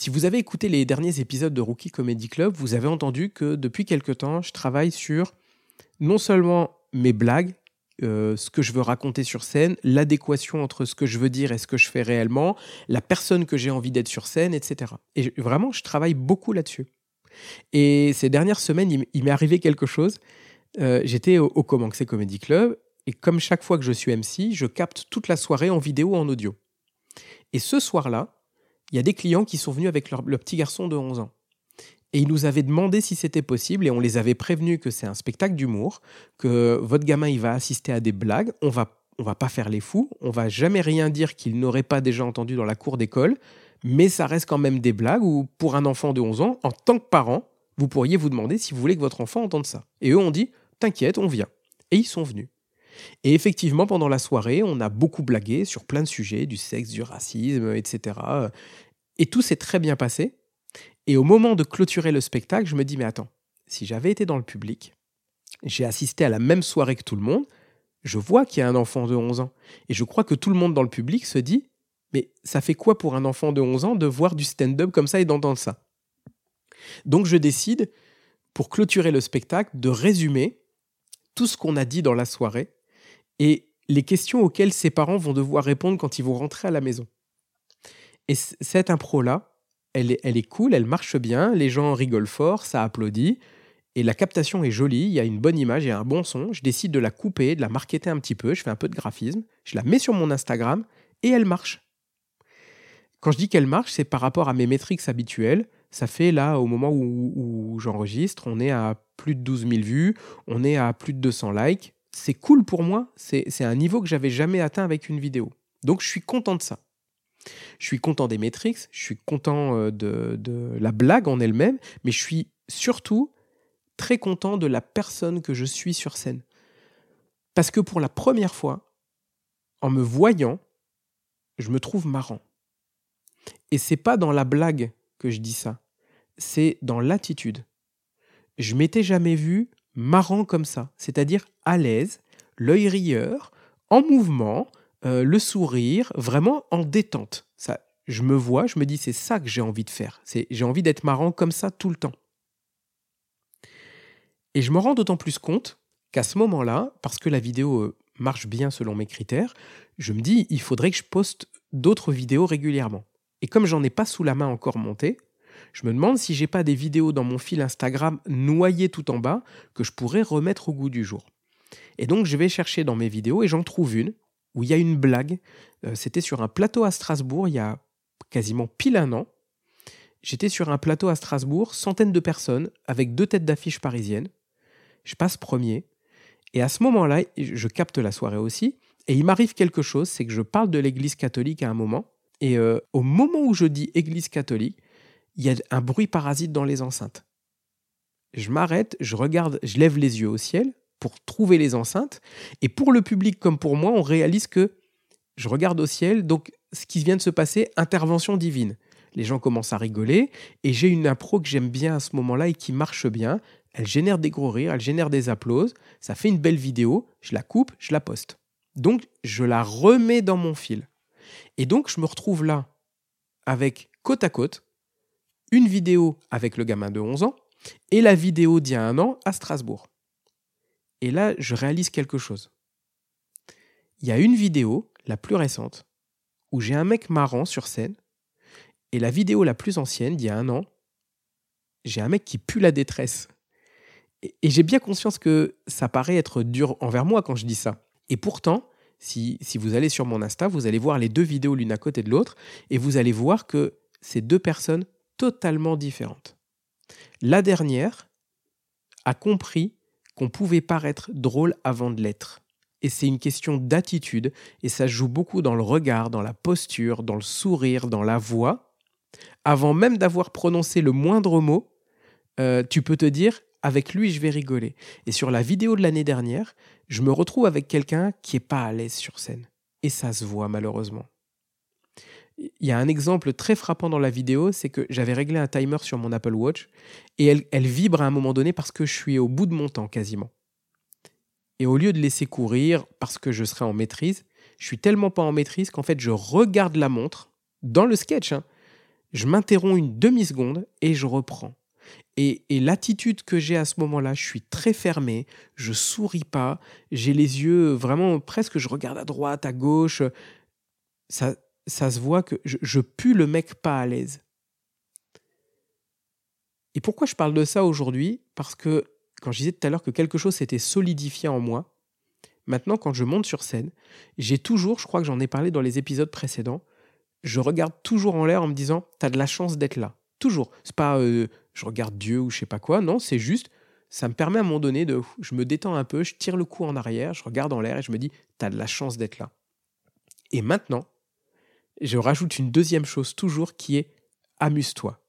Si vous avez écouté les derniers épisodes de Rookie Comedy Club, vous avez entendu que depuis quelque temps, je travaille sur non seulement mes blagues, euh, ce que je veux raconter sur scène, l'adéquation entre ce que je veux dire et ce que je fais réellement, la personne que j'ai envie d'être sur scène, etc. Et vraiment, je travaille beaucoup là-dessus. Et ces dernières semaines, il, m'est arrivé quelque chose. Euh, j'étais au, au Comanxé Comedy Club et comme chaque fois que je suis MC, je capte toute la soirée en vidéo ou en audio. Et ce soir-là, il y a des clients qui sont venus avec leur, le petit garçon de 11 ans. Et ils nous avaient demandé si c'était possible et on les avait prévenus que c'est un spectacle d'humour, que votre gamin il va assister à des blagues, on va on va pas faire les fous, on va jamais rien dire qu'il n'aurait pas déjà entendu dans la cour d'école, mais ça reste quand même des blagues où pour un enfant de 11 ans, en tant que parent, vous pourriez vous demander si vous voulez que votre enfant entende ça. Et eux ont dit "T'inquiète, on vient." Et ils sont venus. Et effectivement, pendant la soirée, on a beaucoup blagué sur plein de sujets, du sexe, du racisme, etc. Et tout s'est très bien passé. Et au moment de clôturer le spectacle, je me dis, mais attends, si j'avais été dans le public, j'ai assisté à la même soirée que tout le monde, je vois qu'il y a un enfant de 11 ans. Et je crois que tout le monde dans le public se dit, mais ça fait quoi pour un enfant de 11 ans de voir du stand-up comme ça et d'entendre ça? Donc je décide, pour clôturer le spectacle, de résumer tout ce qu'on a dit dans la soirée et les questions auxquelles ses parents vont devoir répondre quand ils vont rentrer à la maison. Et cette impro-là, elle est, elle est cool, elle marche bien, les gens rigolent fort, ça applaudit, et la captation est jolie, il y a une bonne image, il y a un bon son. Je décide de la couper, de la marketer un petit peu, je fais un peu de graphisme, je la mets sur mon Instagram, et elle marche. Quand je dis qu'elle marche, c'est par rapport à mes métriques habituelles. Ça fait là, au moment où, où j'enregistre, on est à plus de 12 000 vues, on est à plus de 200 likes c'est cool pour moi, c'est un niveau que j'avais jamais atteint avec une vidéo. Donc je suis content de ça. Je suis content des métriques, je suis content euh, de, de la blague en elle-même, mais je suis surtout très content de la personne que je suis sur scène. Parce que pour la première fois, en me voyant, je me trouve marrant. Et c'est pas dans la blague que je dis ça, c'est dans l'attitude. Je m'étais jamais vu marrant comme ça, c'est-à-dire à l'aise, l'œil rieur, en mouvement, euh, le sourire, vraiment en détente. Ça, je me vois, je me dis c'est ça que j'ai envie de faire. C'est j'ai envie d'être marrant comme ça tout le temps. Et je me rends d'autant plus compte qu'à ce moment-là, parce que la vidéo euh, marche bien selon mes critères, je me dis il faudrait que je poste d'autres vidéos régulièrement. Et comme j'en ai pas sous la main encore monté, je me demande si j'ai pas des vidéos dans mon fil Instagram noyées tout en bas que je pourrais remettre au goût du jour. Et donc je vais chercher dans mes vidéos et j'en trouve une où il y a une blague. Euh, c'était sur un plateau à Strasbourg il y a quasiment pile un an. J'étais sur un plateau à Strasbourg, centaines de personnes, avec deux têtes d'affiche parisiennes. Je passe premier. Et à ce moment-là, je capte la soirée aussi. Et il m'arrive quelque chose, c'est que je parle de l'Église catholique à un moment. Et euh, au moment où je dis Église catholique, il y a un bruit parasite dans les enceintes. Je m'arrête, je regarde, je lève les yeux au ciel pour trouver les enceintes. Et pour le public comme pour moi, on réalise que je regarde au ciel, donc ce qui vient de se passer, intervention divine. Les gens commencent à rigoler et j'ai une impro que j'aime bien à ce moment-là et qui marche bien. Elle génère des gros rires, elle génère des applauses, ça fait une belle vidéo, je la coupe, je la poste. Donc je la remets dans mon fil. Et donc je me retrouve là avec côte à côte une vidéo avec le gamin de 11 ans et la vidéo d'il y a un an à Strasbourg. Et là, je réalise quelque chose. Il y a une vidéo, la plus récente, où j'ai un mec marrant sur scène, et la vidéo la plus ancienne, d'il y a un an, j'ai un mec qui pue la détresse. Et, j'ai bien conscience que ça paraît être dur envers moi quand je dis ça. Et pourtant, si, si vous allez sur mon Insta, vous allez voir les deux vidéos l'une à côté de l'autre, et vous allez voir que ces deux personnes totalement différentes. La dernière a compris qu'on pouvait paraître drôle avant de l'être. Et c'est une question d'attitude, et ça joue beaucoup dans le regard, dans la posture, dans le sourire, dans la voix. Avant même d'avoir prononcé le moindre mot, euh, tu peux te dire, avec lui, je vais rigoler. Et sur la vidéo de l'année dernière, je me retrouve avec quelqu'un qui n'est pas à l'aise sur scène. Et ça se voit malheureusement il y a un exemple très frappant dans la vidéo, c'est que j'avais réglé un timer sur mon Apple Watch et elle, vibre à un moment donné parce que je suis au bout de mon temps quasiment. Et au lieu de laisser courir parce que je serai en maîtrise, je suis tellement pas en maîtrise qu'en fait je regarde la montre dans le sketch. Hein. je m'interromps une demi-seconde et je reprends. Et, l'attitude que j'ai à ce moment-là, je suis très fermé, je souris pas, j'ai les yeux vraiment presque, je regarde à droite, à gauche. Ça, ça se voit que je, pue le mec pas à l'aise. Et pourquoi je parle de ça aujourd'hui? Parce que quand je disais tout à l'heure que quelque chose s'était solidifié en moi, maintenant quand je monte sur scène, j'ai toujours, je crois que j'en ai parlé dans les épisodes précédents, je regarde toujours en l'air en me disant T'as de la chance d'être là. Toujours. C'est pas euh, je regarde Dieu ou je sais pas quoi. Non, c'est juste ça me permet à un moment donné de. Je me détends un peu, je tire le cou en arrière, je regarde en l'air et je me dis T'as de la chance d'être là. Et maintenant, je rajoute une deuxième chose toujours qui est Amuse-toi.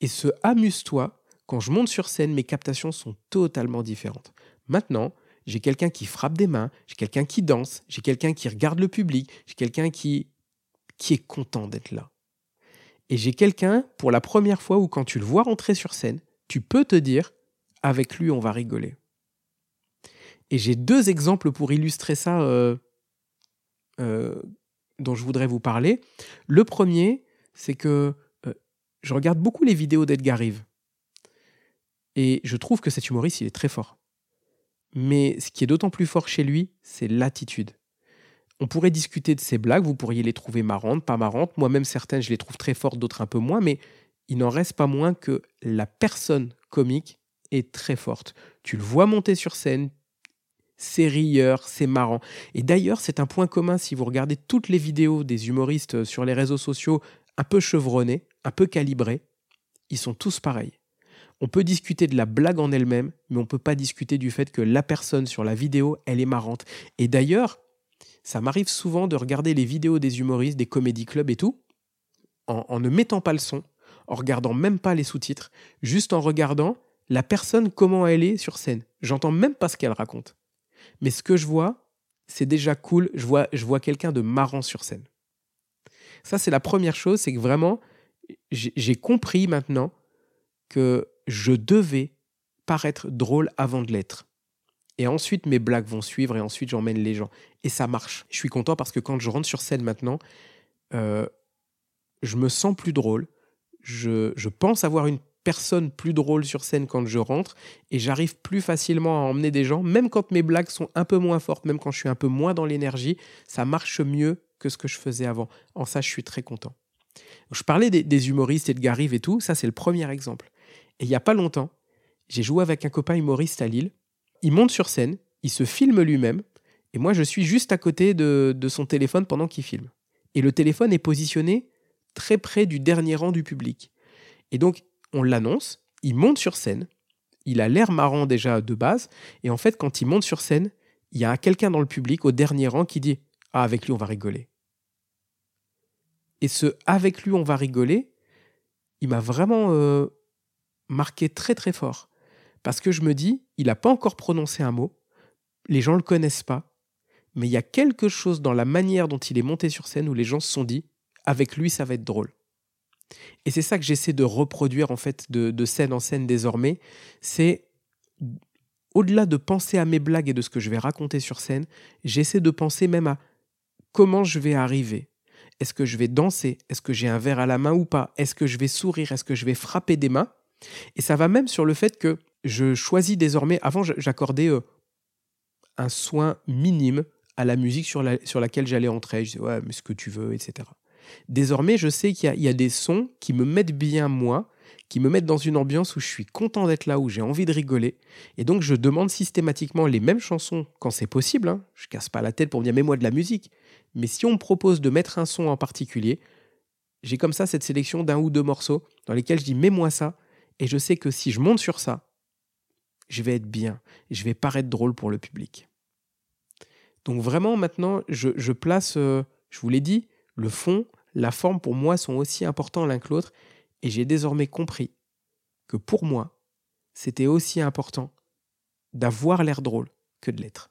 Et ce Amuse-toi, quand je monte sur scène, mes captations sont totalement différentes. Maintenant, j'ai quelqu'un qui frappe des mains, j'ai quelqu'un qui danse, j'ai quelqu'un qui regarde le public, j'ai quelqu'un qui qui est content d'être là. Et j'ai quelqu'un, pour la première fois, où quand tu le vois rentrer sur scène, tu peux te dire, avec lui, on va rigoler. Et j'ai deux exemples pour illustrer ça euh, euh, dont je voudrais vous parler. Le premier, c'est que euh, je regarde beaucoup les vidéos d'Edgar Rive. Et je trouve que cet humoriste, il est très fort. Mais ce qui est d'autant plus fort chez lui, c'est l'attitude. On pourrait discuter de ces blagues, vous pourriez les trouver marrantes, pas marrantes. Moi-même, certaines, je les trouve très fortes, d'autres un peu moins, mais il n'en reste pas moins que la personne comique est très forte. Tu le vois monter sur scène, c'est rieur, c'est marrant. Et d'ailleurs, c'est un point commun si vous regardez toutes les vidéos des humoristes sur les réseaux sociaux un peu chevronnés, un peu calibrés, ils sont tous pareils. On peut discuter de la blague en elle-même, mais on ne peut pas discuter du fait que la personne sur la vidéo, elle est marrante. Et d'ailleurs, ça m'arrive souvent de regarder les vidéos des humoristes, des comédie clubs et tout, en, ne mettant pas le son, en regardant même pas les sous-titres, juste en regardant la personne comment elle est sur scène. J'entends même pas ce qu'elle raconte. Mais ce que je vois, c'est déjà cool, je vois, je vois quelqu'un de marrant sur scène. Ça, c'est la première chose, c'est que vraiment, j'ai compris maintenant que je devais paraître drôle avant de l'être. Et ensuite, mes blagues vont suivre et ensuite, j'emmène les gens. Et ça marche. Je suis content parce que quand je rentre sur scène maintenant, euh, je me sens plus drôle. Je, je, pense avoir une personne plus drôle sur scène quand je rentre et j'arrive plus facilement à emmener des gens, même quand mes blagues sont un peu moins fortes, même quand je suis un peu moins dans l'énergie, ça marche mieux que ce que je faisais avant. En ça, je suis très content. Je parlais des, humoristes et de Garive et tout, ça c'est le premier exemple. Et il n'y a pas longtemps, j'ai joué avec un copain humoriste à Lille il monte sur scène, il se filme lui-même, et moi je suis juste à côté de, son téléphone pendant qu'il filme. Et le téléphone est positionné très près du dernier rang du public. Et donc on l'annonce, il monte sur scène, il a l'air marrant déjà de base, et en fait quand il monte sur scène, il y a quelqu'un dans le public au dernier rang qui dit Ah, avec lui on va rigoler. Et ce avec lui on va rigoler, il m'a vraiment euh, marqué très très fort. Parce que je me dis, il n'a pas encore prononcé un mot, les gens ne le connaissent pas, mais il y a quelque chose dans la manière dont il est monté sur scène où les gens se sont dit, avec lui, ça va être drôle. Et c'est ça que j'essaie de reproduire en fait de, scène en scène désormais, c'est au-delà de penser à mes blagues et de ce que je vais raconter sur scène, j'essaie de penser même à comment je vais arriver. Est-ce que je vais danser? Est-ce que j'ai un verre à la main ou pas? Est-ce que je vais sourire? Est-ce que je vais frapper des mains? Et ça va même sur le fait que je choisis désormais, avant j'accordais euh, un soin minime à la musique sur, laquelle j'allais entrer. Je disais, ouais, mais ce que tu veux, etc. Désormais, je sais qu'il y, a des sons qui me mettent bien moi, qui me mettent dans une ambiance où je suis content d'être là, où j'ai envie de rigoler. Et donc, je demande systématiquement les mêmes chansons quand c'est possible. Hein. Je casse pas la tête pour me dire, mets-moi de la musique. Mais si on me propose de mettre un son en particulier, j'ai comme ça cette sélection d'un ou deux morceaux dans lesquels je dis, mets-moi ça. Et je sais que si je monte sur ça, je vais être bien, je vais paraître drôle pour le public. Donc vraiment maintenant, je, place, euh, je vous l'ai dit, le fond, la forme pour moi sont aussi importants l'un que l'autre, et j'ai désormais compris que pour moi, c'était aussi important d'avoir l'air drôle que de l'être.